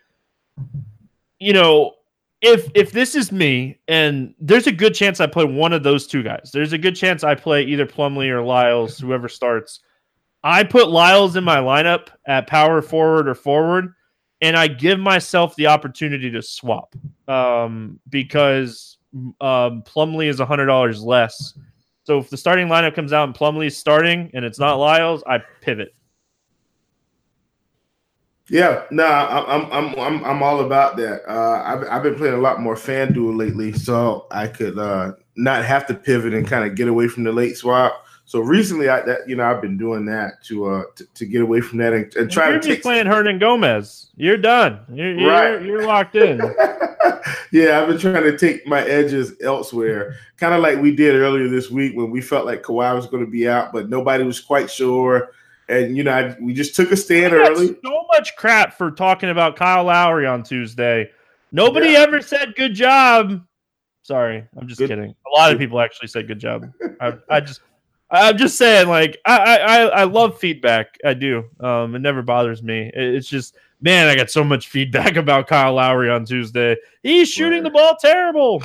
You know, if if this is me, and there's a good chance I play one of those two guys. There's a good chance I play either Plumlee or Lyles, whoever starts. I put Lyles in my lineup at power forward or forward, and I give myself the opportunity to swap um, because um, Plumlee is hundred dollars less. So if the starting lineup comes out and Plumlee's starting and it's not Lyles, I pivot. Yeah, no, nah, I'm I'm I'm I'm all about that. Uh, I've I've been playing a lot more FanDuel lately, so I could uh, not have to pivot and kind of get away from the late swap. So recently, I that you know I've been doing that to uh to, to get away from that and, and try you're to take playing Hernangomez. You're done. You're you're, right. you're locked in. yeah, I've been trying to take my edges elsewhere, kind of like we did earlier this week when we felt like Kawhi was going to be out, but nobody was quite sure. And you know, I, we just took a stand early. So much crap for talking about Kyle Lowry on Tuesday. Nobody yeah. ever said good job. Sorry, I'm just good. kidding. A lot of people actually said good job. I, I just I'm just saying, like, I, I I love feedback. I do. Um, it never bothers me. It's just, man, I got so much feedback about Kyle Lowry on Tuesday. He's shooting the ball terrible.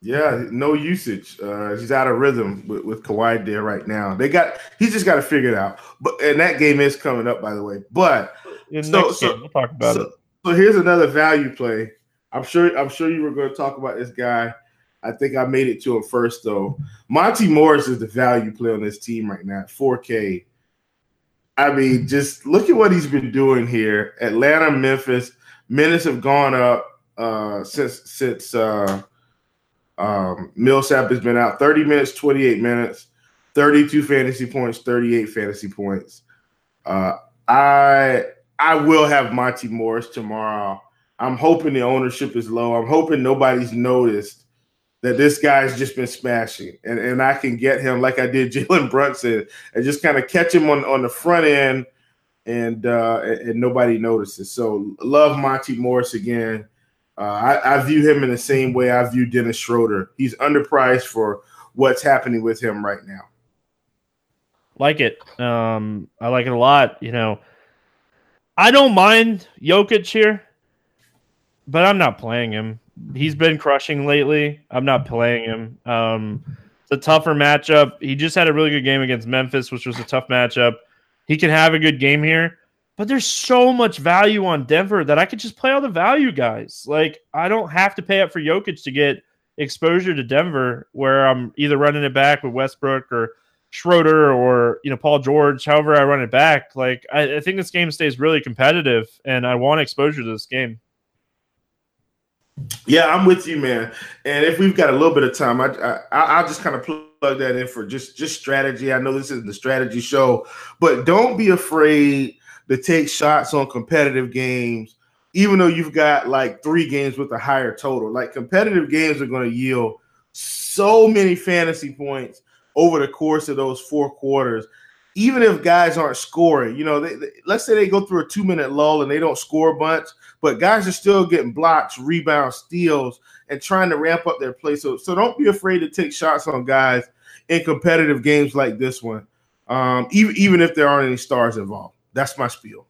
Yeah, no usage. Uh, he's out of rhythm with, with Kawhi there right now. They got he's just got to figure it out. But and that game is coming up, by the way. But In so, so game, we'll talk about so, it. So here's another value play. I'm sure I'm sure you were going to talk about this guy I think I made it to him first though. Monte Morris is the value play on this team right now, 4K. I mean, just look at what he's been doing here. Atlanta, Memphis, minutes have gone up uh, since since uh, Um, Millsap has been out 30 minutes, 28 minutes, 32 fantasy points, 38 fantasy points. Uh, I I will have Monte Morris tomorrow. I'm hoping the ownership is low. I'm hoping nobody's noticed that this guy's just been smashing, and, and I can get him like I did Jalen Brunson and just kind of catch him on, on the front end, and uh, and nobody notices. So love Monte Morris again. Uh, I, I view him in the same way I view Dennis Schroeder. He's underpriced for what's happening with him right now. Like it. Um, I like it a lot. You know, I don't mind Jokic here, but I'm not playing him he's been crushing lately. I'm not playing him. Um, it's a tougher matchup. He just had a really good game against Memphis, which was a tough matchup. He can have a good game here, but there's so much value on Denver that I could just play all the value guys. Like I don't have to pay up for Jokic to get exposure to Denver, where I'm either running it back with Westbrook or Schroeder or you know Paul George. However, I run it back. Like I, I think this game stays really competitive, and I want exposure to this game. Yeah, I'm with you, man. And if we've got a little bit of time, I, I will just kind of plug that in for just just strategy. I know this isn't the strategy show, but don't be afraid to take shots on competitive games, even though you've got like three games with a higher total. Like competitive games are going to yield so many fantasy points over the course of those four quarters. Even if guys aren't scoring, you know, they, they, let's say they go through a two minute lull and they don't score a bunch but guys are still getting blocks, rebounds, steals, and trying to ramp up their play. So, so don't be afraid to take shots on guys in competitive games like this one, um, even even if there aren't any stars involved. That's my spiel.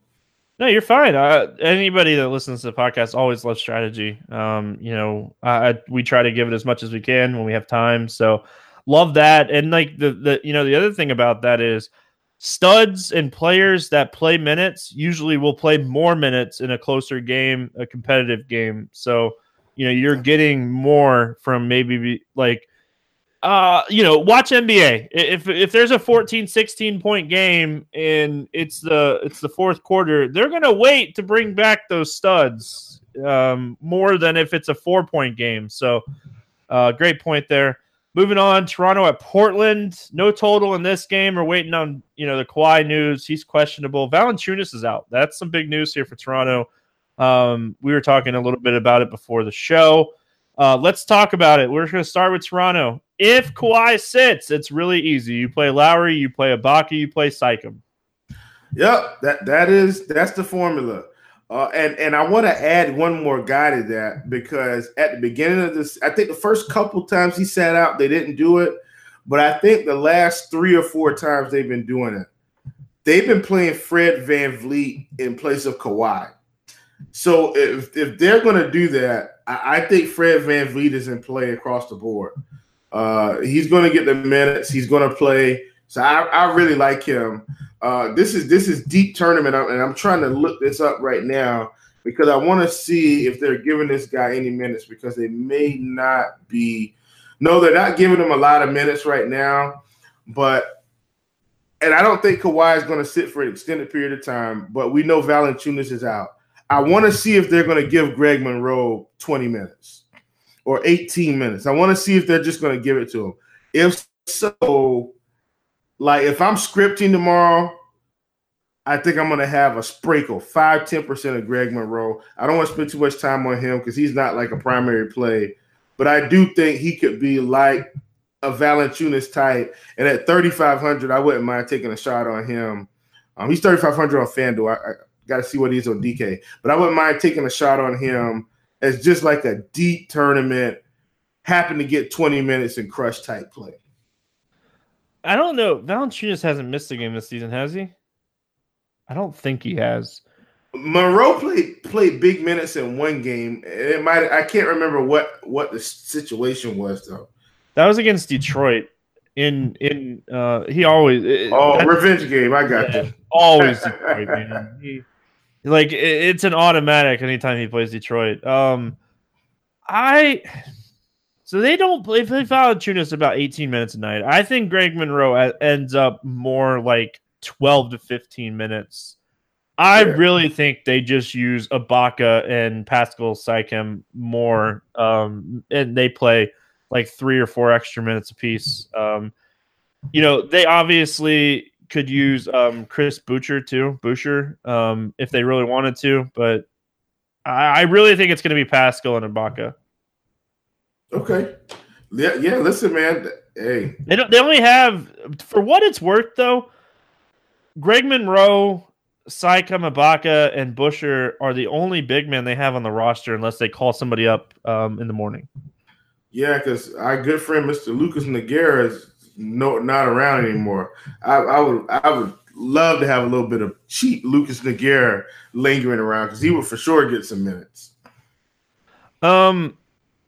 No, you're fine. Uh, anybody that listens to the podcast always loves strategy. Um, you know, I, we try to give it as much as we can when we have time. So, love that. And like the the you know the other thing about that is studs and players that play minutes usually will play more minutes in a closer game, a competitive game. So, you know, you're getting more from maybe like uh you know watch nba if if there's a 14 16 point game and it's the it's the fourth quarter they're gonna wait to bring back those studs um more than if it's a four point game so uh great point there Moving on, Toronto at Portland. No total in this game. We're waiting on you know the Kawhi news. He's questionable. Valanciunas is out. That's some big news here for Toronto. Um, we were talking a little bit about it before the show. Uh, let's talk about it. We're going to start with Toronto. If Kawhi sits, it's really easy. You play Lowry, you play Ibaka, you play Siakam. Yep, that that is that's the formula. Uh, and and I want to add one more guy to that because at the beginning of this, I think the first couple times he sat out, they didn't do it, but I think the last three or four times they've been doing it, they've been playing Fred Van VanVleet in place of Kawhi. So if if they're going to do that, I, I, think Fred Van VanVleet is in play across the board. Uh, he's going to get the minutes. He's going to play. So I, I really like him. Uh, this is this is deep tournament, and I'm trying to look this up right now because I want to see if they're giving this guy any minutes because they may not be. No, they're not giving him a lot of minutes right now, but and I don't think Kawhi is going to sit for an extended period of time. But we know Valanciunas is out. I want to see if they're going to give Greg Monroe 20 minutes or 18 minutes. I want to see if they're just going to give it to him. If so, like if I'm scripting tomorrow, I think I'm gonna have a sprinkle, five, 10% of Greg Monroe. I don't want to spend too much time on him because he's not like a primary play, but I do think he could be like a Valanciunas type. And at 3,500, I wouldn't mind taking a shot on him. Um, he's 3,500 on FanDuel. I, I got to see what he's on DK, but I wouldn't mind taking a shot on him as just like a deep tournament, happen to get 20 minutes and crush type play. I don't know. Valanciunas hasn't missed a game this season, has he? I don't think he has. Monroe played played big minutes in one game. It might I can't remember what what the situation was though. That was against Detroit. In in uh he always oh revenge game. I got yeah, you. Always Detroit, man. He, like it's an automatic anytime he plays Detroit. Um, I so they don't play. If they Valanciunas about 18 minutes a night. I think Greg Monroe ends up more like 12 to 15 minutes. I sure. really think they just use Ibaka and Pascal Siakam more, um, and they play like three or four extra minutes apiece. Um, you know, they obviously could use um, Chris Boucher too, Boucher, um, if they really wanted to, but I, I really think it's going to be Pascal and Ibaka. Okay. Yeah, yeah. Listen, man. Hey, they don't. They only have, for what it's worth, though. Greg Monroe, Saika Ibaka, and Boucher are the only big men they have on the roster, unless they call somebody up um, in the morning. Yeah, because our good friend Mr. Lucas Nogueira is no not around anymore. I, I, would I would love to have a little bit of cheap Lucas Nogueira lingering around because he would for sure get some minutes. Um,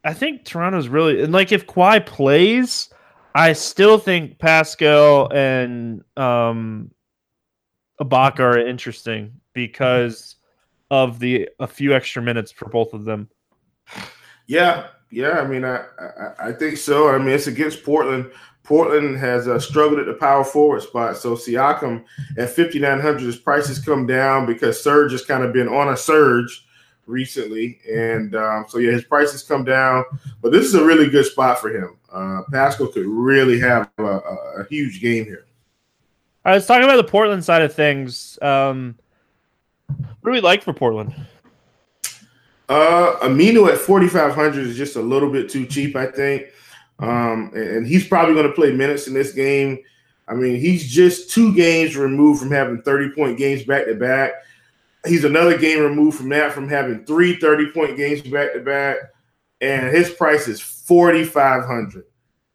I think Toronto's really and like if Kawhi plays, I still think Pascal and um Ibaka are interesting because of the a few extra minutes for both of them. Yeah, yeah. I mean, I I, I think so. I mean, it's against Portland. Portland has uh, struggled at the power forward spot. So Siakam at 5,900, his prices come down because Serge has kind of been on a surge recently. And um, so, yeah, his prices come down. But this is a really good spot for him. Uh, Pascal could really have a, a, huge game here. All right, let's talk about the Portland side of things. Um, what do we like for Portland? Uh, Aminu at 4,500 is just a little bit too cheap, I think. Um, and he's probably going to play minutes in this game. I mean, he's just two games removed from having 30 point games back to back. He's another game removed from that, from having three 30 point games back to back. And his price is 4,500.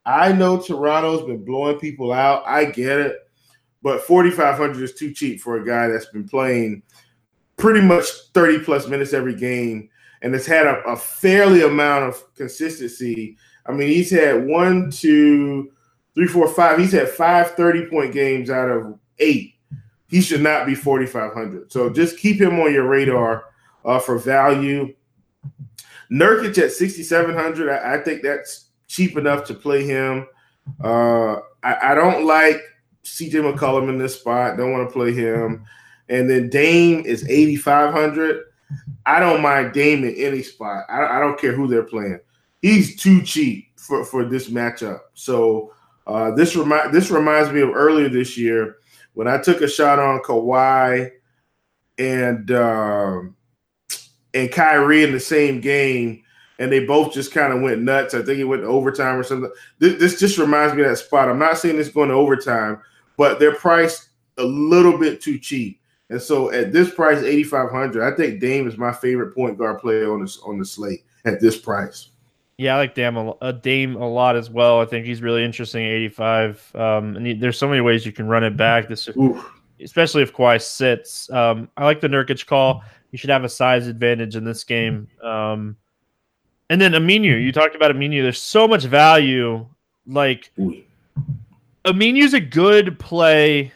I know Toronto's been blowing people out. I get it. But 4,500 is too cheap for a guy that's been playing pretty much 30 plus minutes every game and has had a, a fairly amount of consistency I mean, he's had one, two, three, four, five. He's had five 30 point games out of eight. He should not be 4,500. So just keep him on your radar uh, for value. Nurkic at 6,700. I, I, think that's cheap enough to play him. Uh, I, I, don't like CJ McCollum in this spot. Don't want to play him. And then Dame is 8,500. I don't mind Dame in any spot. I, I don't care who they're playing he's too cheap for, for this matchup. So uh, this remind this reminds me of earlier this year when I took a shot on Kawhi and um, and Kyrie in the same game, and they both just kind of went nuts. I think it went to overtime or something. This, this just reminds me of that spot. I'm not saying it's going to overtime, but they're priced a little bit too cheap. And so at this price, 8,500, I think Dame is my favorite point guard player on this on the slate at this price. Yeah, I like Dame a, uh, Dame a lot as well. I think he's really interesting. Eighty five, um, and he, there's so many ways you can run it back. This, especially if Kawhi sits. Um, I like the Nurkic call. You should have a size advantage in this game. Um, and then Aminu, you talked about Aminu. There's so much value. Like Aminu's a good play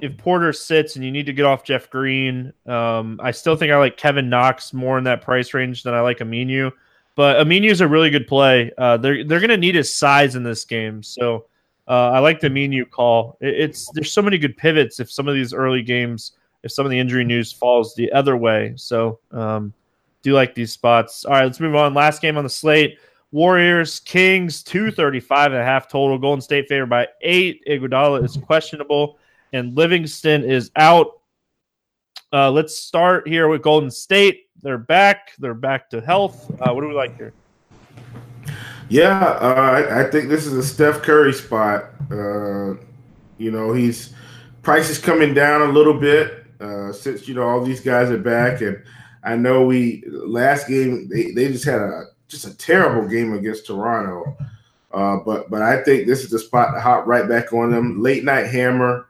if Porter sits and you need to get off Jeff Green. Um, I still think I like Kevin Knox more in that price range than I like Aminu. But Aminu is a really good play. Uh, they're they're going to need his size in this game, so uh, I like the Aminu call. It, it's there's so many good pivots if some of these early games, if some of the injury news falls the other way. So um, do like these spots. All right, let's move on. Last game on the slate. Warriors, Kings, 235 and a half total. Golden State favored by eight. Iguodala is questionable, and Livingston is out. Uh, let's start here with Golden State they're back. They're back to health. Uh, what do we like here? Yeah, uh, I, think this is a Steph Curry spot. Uh, you know, he's price is coming down a little bit uh, since you know all these guys are back, and I know we last game they, they just had a just a terrible game against Toronto. Uh, but but I think this is the spot to hop right back on them. Late night hammer.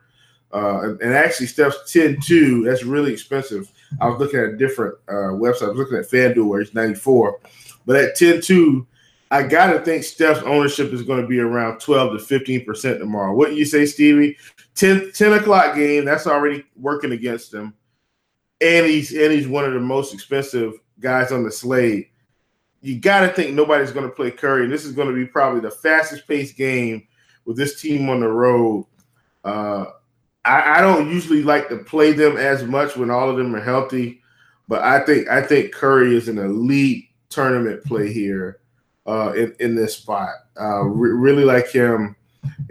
Uh, and actually, Steph's 10 2, that's really expensive. I was looking at a different uh, website. I was looking at FanDuel where it's 94. But at 10 2, I got to think Steph's ownership is going to be around 12 to 15% tomorrow. What do you say, Stevie? 10, 10 o'clock game, that's already working against him. And he's and he's one of the most expensive guys on the slate. You got to think nobody's going to play Curry. And this is going to be probably the fastest paced game with this team on the road. Uh, I, I, don't usually like to play them as much when all of them are healthy, but I think I think Curry is an elite tournament play here. uh, in in this spot. Uh, re- really like him,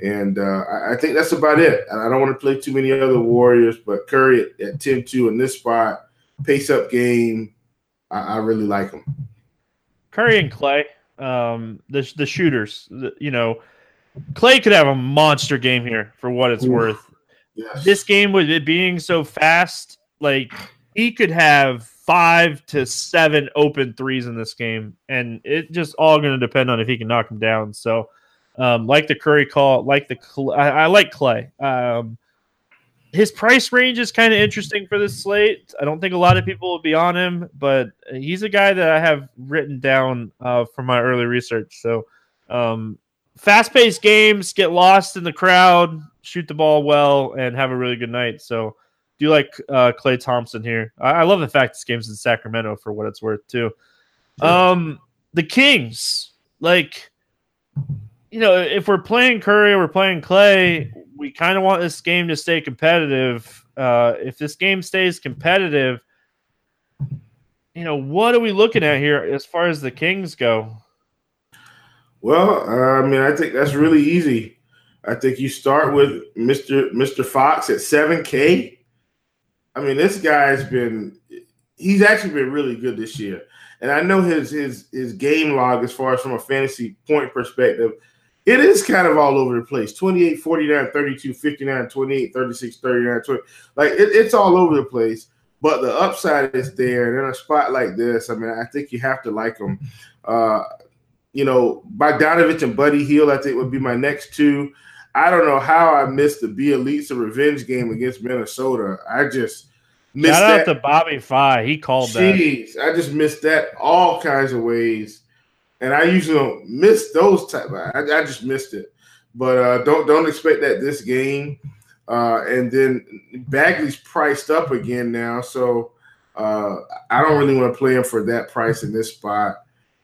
and uh, I, I think that's about it. And I don't want to play too many other Warriors, but Curry at, at 10-2 in this spot, pace up game. I, I really like him. Curry and Klay, um, the the shooters. The, you know, Klay could have a monster game here for what it's Ooh. worth. This game with it being so fast, like he could have five to seven open threes in this game, and it just all going to depend on if he can knock them down. So, um, like the Curry call, like the I, I like Klay. Um, his price range is kind of interesting for this slate. I don't think a lot of people will be on him, but he's a guy that I have written down uh, from my early research. So, um, fast paced games, get lost in the crowd, shoot the ball well, and have a really good night. So, do you like uh, Klay Thompson here? I-, I love the fact this game's in Sacramento for what it's worth, too. Um, the Kings, like, you know, if we're playing Curry we're playing Klay, we kind of want this game to stay competitive. Uh, if this game stays competitive, you know, what are we looking at here as far as the Kings go? Well, I mean, I think that's really easy. I think you start with Mr. Mr. Fox at seven K. I mean, this guy's been he's actually been really good this year. And I know his his his game log as far as from a fantasy point perspective, it is kind of all over the place. 28, 49, 32, 59, 28, 36, 39, 20. Like it, it's all over the place. But the upside is there. And in a spot like this, I mean, I think you have to like him. Uh, you know, Bogdanovich and Buddy Hield, I think would be my next two. I don't know how I missed the Bjelica revenge game against Minnesota. I just missed Shout that. out to Bobby Fi. He called that. Jeez, I just missed that all kinds of ways, and I usually don't miss those type. I, I just missed it, but uh, don't don't expect that this game. Uh, and then Bagley's priced up again now, so uh, I don't really want to play him for that price in this spot.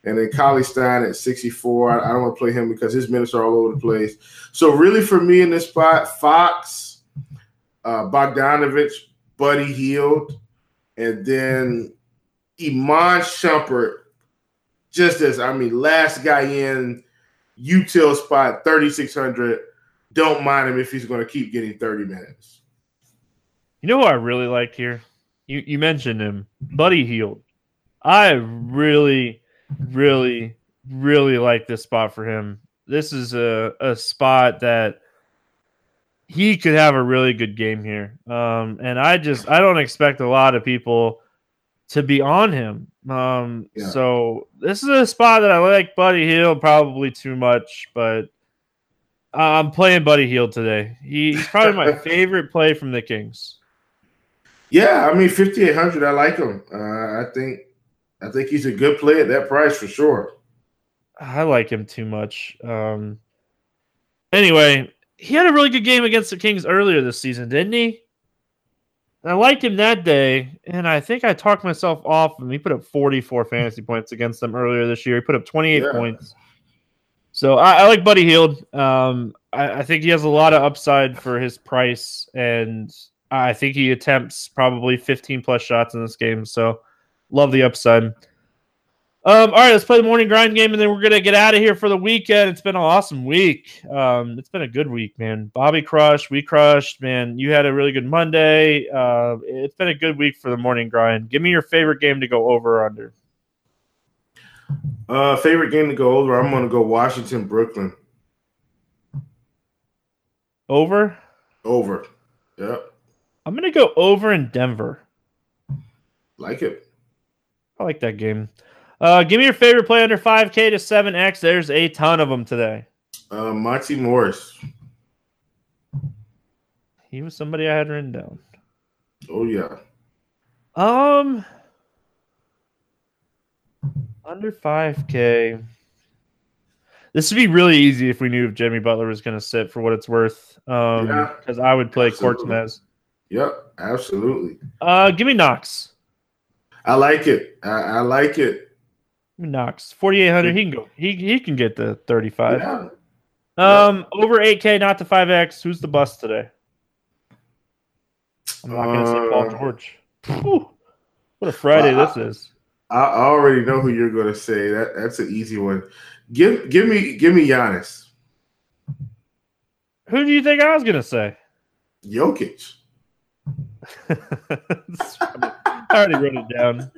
And then Cauley-Stein at 64. I, I don't want to play him because his minutes are all over the place. So really, for me in this spot, Fox, uh, Bogdanovich, Buddy Hield, and then Iman Shumpert, just as I mean, last guy in util spot 3600. Don't mind him if he's going to keep getting 30 minutes. You know who I really liked here? You you mentioned him, Buddy Hield. I really, really, really like this spot for him. This is a, a spot that he could have a really good game here. Um, and I just I don't expect a lot of people to be on him. Um, Yeah. so this is a spot that I like Buddy Hield probably too much, but I'm playing Buddy Hield today. He, he's probably my favorite play from the Kings. Yeah, I mean 5800. I like him. Uh, I think I think he's a good play at that price for sure. I like him too much. Um, anyway, he had a really good game against the Kings earlier this season, didn't he? I liked him that day, and I think I talked myself off him. He put up 44 fantasy points against them earlier this year. He put up 28 Yeah. points. So I, I like Buddy Hield. Um, I, I think he has a lot of upside for his price, and I think he attempts probably 15 plus shots in this game. So love the upside. Um, all right, let's play the morning grind game, and then we're gonna get out of here for the weekend. It's been an awesome week. Um, it's been a good week, man. Bobby crushed, we crushed, man. You had a really good Monday. Uh, it's been a good week for the morning grind. Give me your favorite game to go over or under. Uh, favorite game to go over? I'm going to go Washington Brooklyn Over. over. Yep, I'm gonna go over in Denver. like it. I like that game. Uh, give me your favorite play under 5K to 7X. There's a ton of them today. Uh, Monte Morris. He was somebody I had written down. Oh yeah. Um, under 5K. This would be really easy if we knew if Jimmy Butler was going to sit for what it's worth. Um, Yeah. because I would play Absolutely. Cortez. Yep, absolutely. Uh, give me Knox. I like it. I, I like it. Knox. 4,800. He can go. He he can get the 35. Yeah. Um, over 8K, not to 5X. Who's the bust today? I'm not going to say Paul Uh, George. Whew. What a Friday this is. I already know who you're going to say. That that's an easy one. Give give me give me Giannis. Who do you think I was going to say? Jokic. I already wrote it down.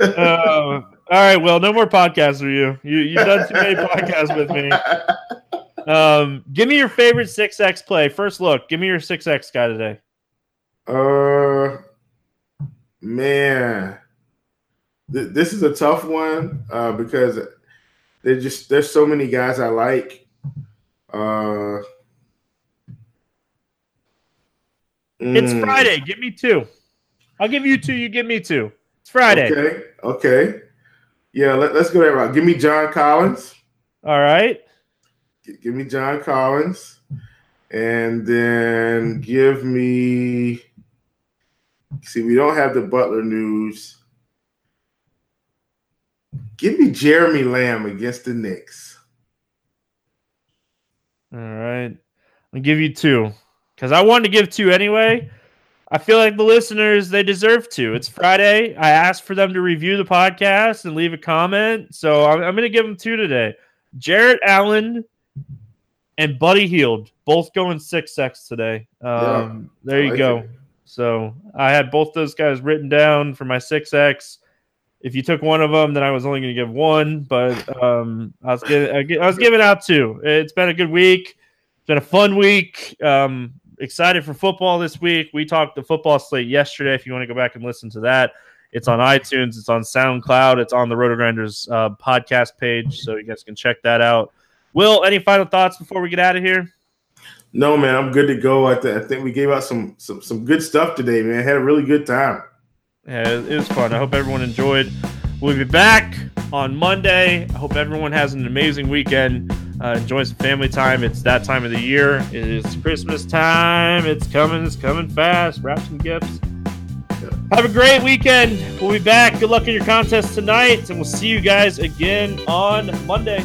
uh, all right, well, no more podcasts for you. You you've done too many podcasts with me. Um, give me your favorite six X play. First look. Give me your six X guy today. Uh, man, Th- this is a tough one uh, because there's just there's so many guys I like. Uh, It's mm, Friday. Give me two. I'll give you two. You give me two. It's Friday. Okay, okay, yeah. Let, us go that route. Give me John Collins. All right. Give me John Collins, and then give me. See, we don't have the Butler news. Give me Jeremy Lamb against the Knicks. All right. I'll give you two because I wanted to give two anyway. I feel like the listeners they deserve to. It's Friday. I asked for them to review the podcast and leave a comment, so I'm, I'm going to give them two today. Jarrett Allen and Buddy Hield both going six sex today. Um, there you like go. it. So I had both those guys written down for my six X. If you took one of them, then I was only going to give one, but um, I was giving I I was giving out two. It's been a good week. It's been a fun week. Um, excited for football this week. We talked the football slate yesterday. If you want to go back and listen to that, it's on iTunes, it's on SoundCloud, it's on the RotoGrinders uh, podcast page, so you guys can check that out. Will, any final thoughts before we get out of here? No, man, I'm good to go. I, th- I think we gave out some, some some good stuff today, man. Had a really good time. Yeah, it was fun. I hope everyone enjoyed. We'll be back on Monday. I hope everyone has an amazing weekend. Uh, enjoy some family time. It's that time of the year. It is Christmas time. It's coming. It's coming fast. Wrap some gifts. Have a great weekend. We'll be back. Good luck in your contest tonight, and we'll see you guys again on Monday.